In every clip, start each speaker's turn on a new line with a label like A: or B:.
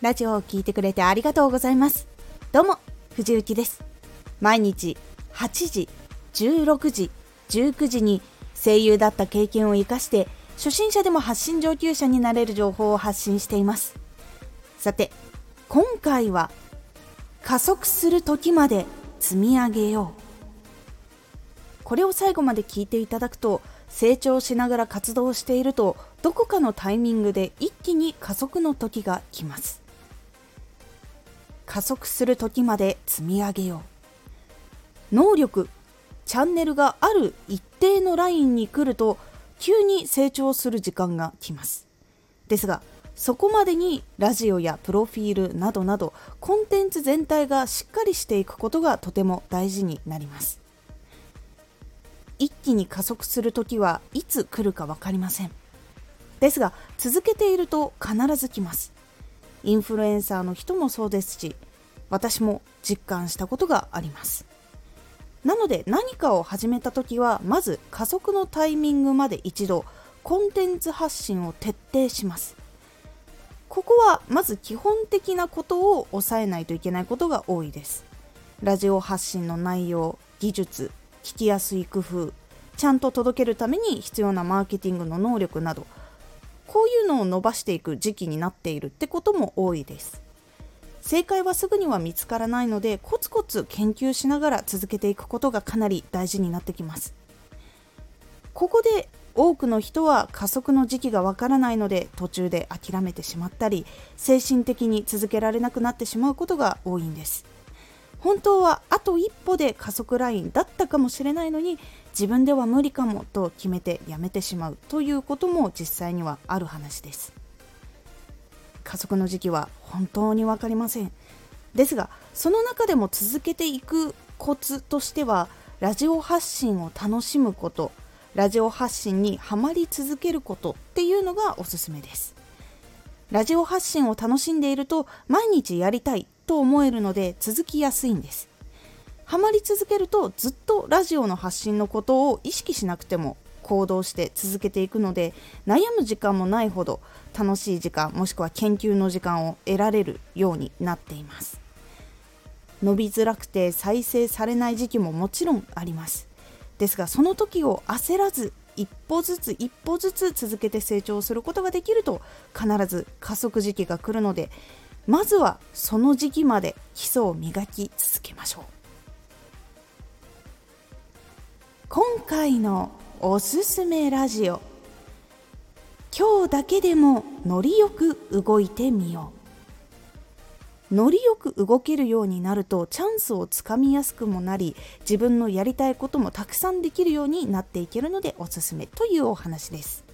A: ラジオを聴いてくれてありがとうございます。どうも藤幸です。毎日8時16時19時に声優だった経験を生かして初心者でも発信上級者になれる情報を発信しています。さて今回は加速する時まで積み上げよう。これを最後まで聞いていただくと成長しながら活動しているとどこかのタイミングで一気に加速の時が来ます。加速する時まで積み上げよう。能力チャンネルがある一定のラインに来ると急に成長する時間が来ます。ですがそこまでにラジオやプロフィールなどなどコンテンツ全体がしっかりしていくことがとても大事になります。一気に加速する時はいつ来るか分かりません。ですが続けていると必ず来ます。インフルエンサーの人もそうですし私も実感したことがあります。なので何かを始めた時はまず加速のタイミングまで一度コンテンツ発信を徹底します。ここはまず基本的なことを抑えないといけないことが多いです。ラジオ発信の内容技術聞きやすい工夫ちゃんと届けるために必要なマーケティングの能力などこういうのを伸ばしていく時期になっているってことも多いです。正解はすぐには見つからないのでコツコツ研究しながら続けていくことがかなり大事になってきます。ここで多くの人は加速の時期がわからないので途中で諦めてしまったり精神的に続けられなくなってしまうことが多いんです。本当はあと一歩で加速ラインだったかもしれないのに自分では無理かもと決めてやめてしまうということも実際にはある話です。加速の時期は本当に分かりません。ですがその中でも続けていくコツとしてはラジオ発信を楽しむことラジオ発信にはまり続けることっていうのがおすすめです。ラジオ発信を楽しんでいると毎日やりたいと思えるので続きやすいんです。ハマり続けるとずっとラジオの発信のことを意識しなくても行動して続けていくので悩む時間もないほど楽しい時間もしくは研究の時間を得られるようになっています。伸びづらくて再生されない時期ももちろんあります。ですがその時を焦らず一歩ずつ一歩ずつ続けて成長することができると必ず加速時期が来るのでまずはその時期まで基礎を磨き続けましょう。今回のおすすめラジオ。今日だけでもノリよく動いてみよう。ノリよく動けるようになるとチャンスをつかみやすくもなり自分のやりたいこともたくさんできるようになっていけるのでおすすめというお話です。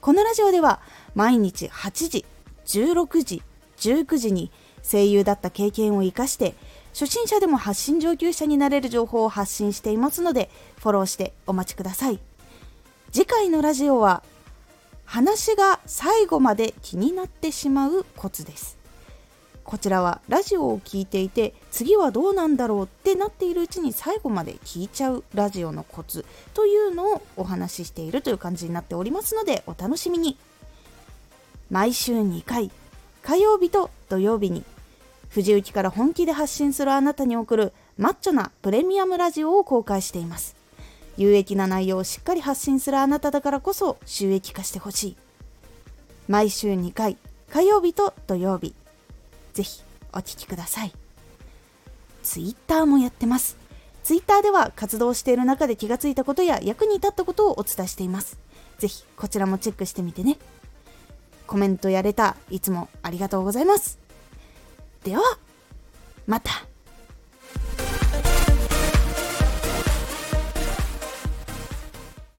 A: このラジオでは毎日8時16時19時に声優だった経験を生かして初心者でも発信上級者になれる情報を発信していますのでフォローしてお待ちください。次回のラジオは話が最後まで気になってしまうコツです。こちらはラジオを聴いていて次はどうなんだろうってなっているうちに最後まで聞いちゃうラジオのコツというのをお話ししているという感じになっておりますのでお楽しみに。毎週2回火曜日と土曜日に藤雪から本気で発信するあなたに送るマッチョなプレミアムラジオを公開しています。有益な内容をしっかり発信するあなただからこそ収益化してほしい。毎週2回火曜日と土曜日。ぜひお聴きください。ツイッターもやってます。ツイッターでは活動している中で気がついたことや役に立ったことをお伝えしています。ぜひこちらもチェックしてみてね。コメントやれたいつもありがとうございます。ではまた。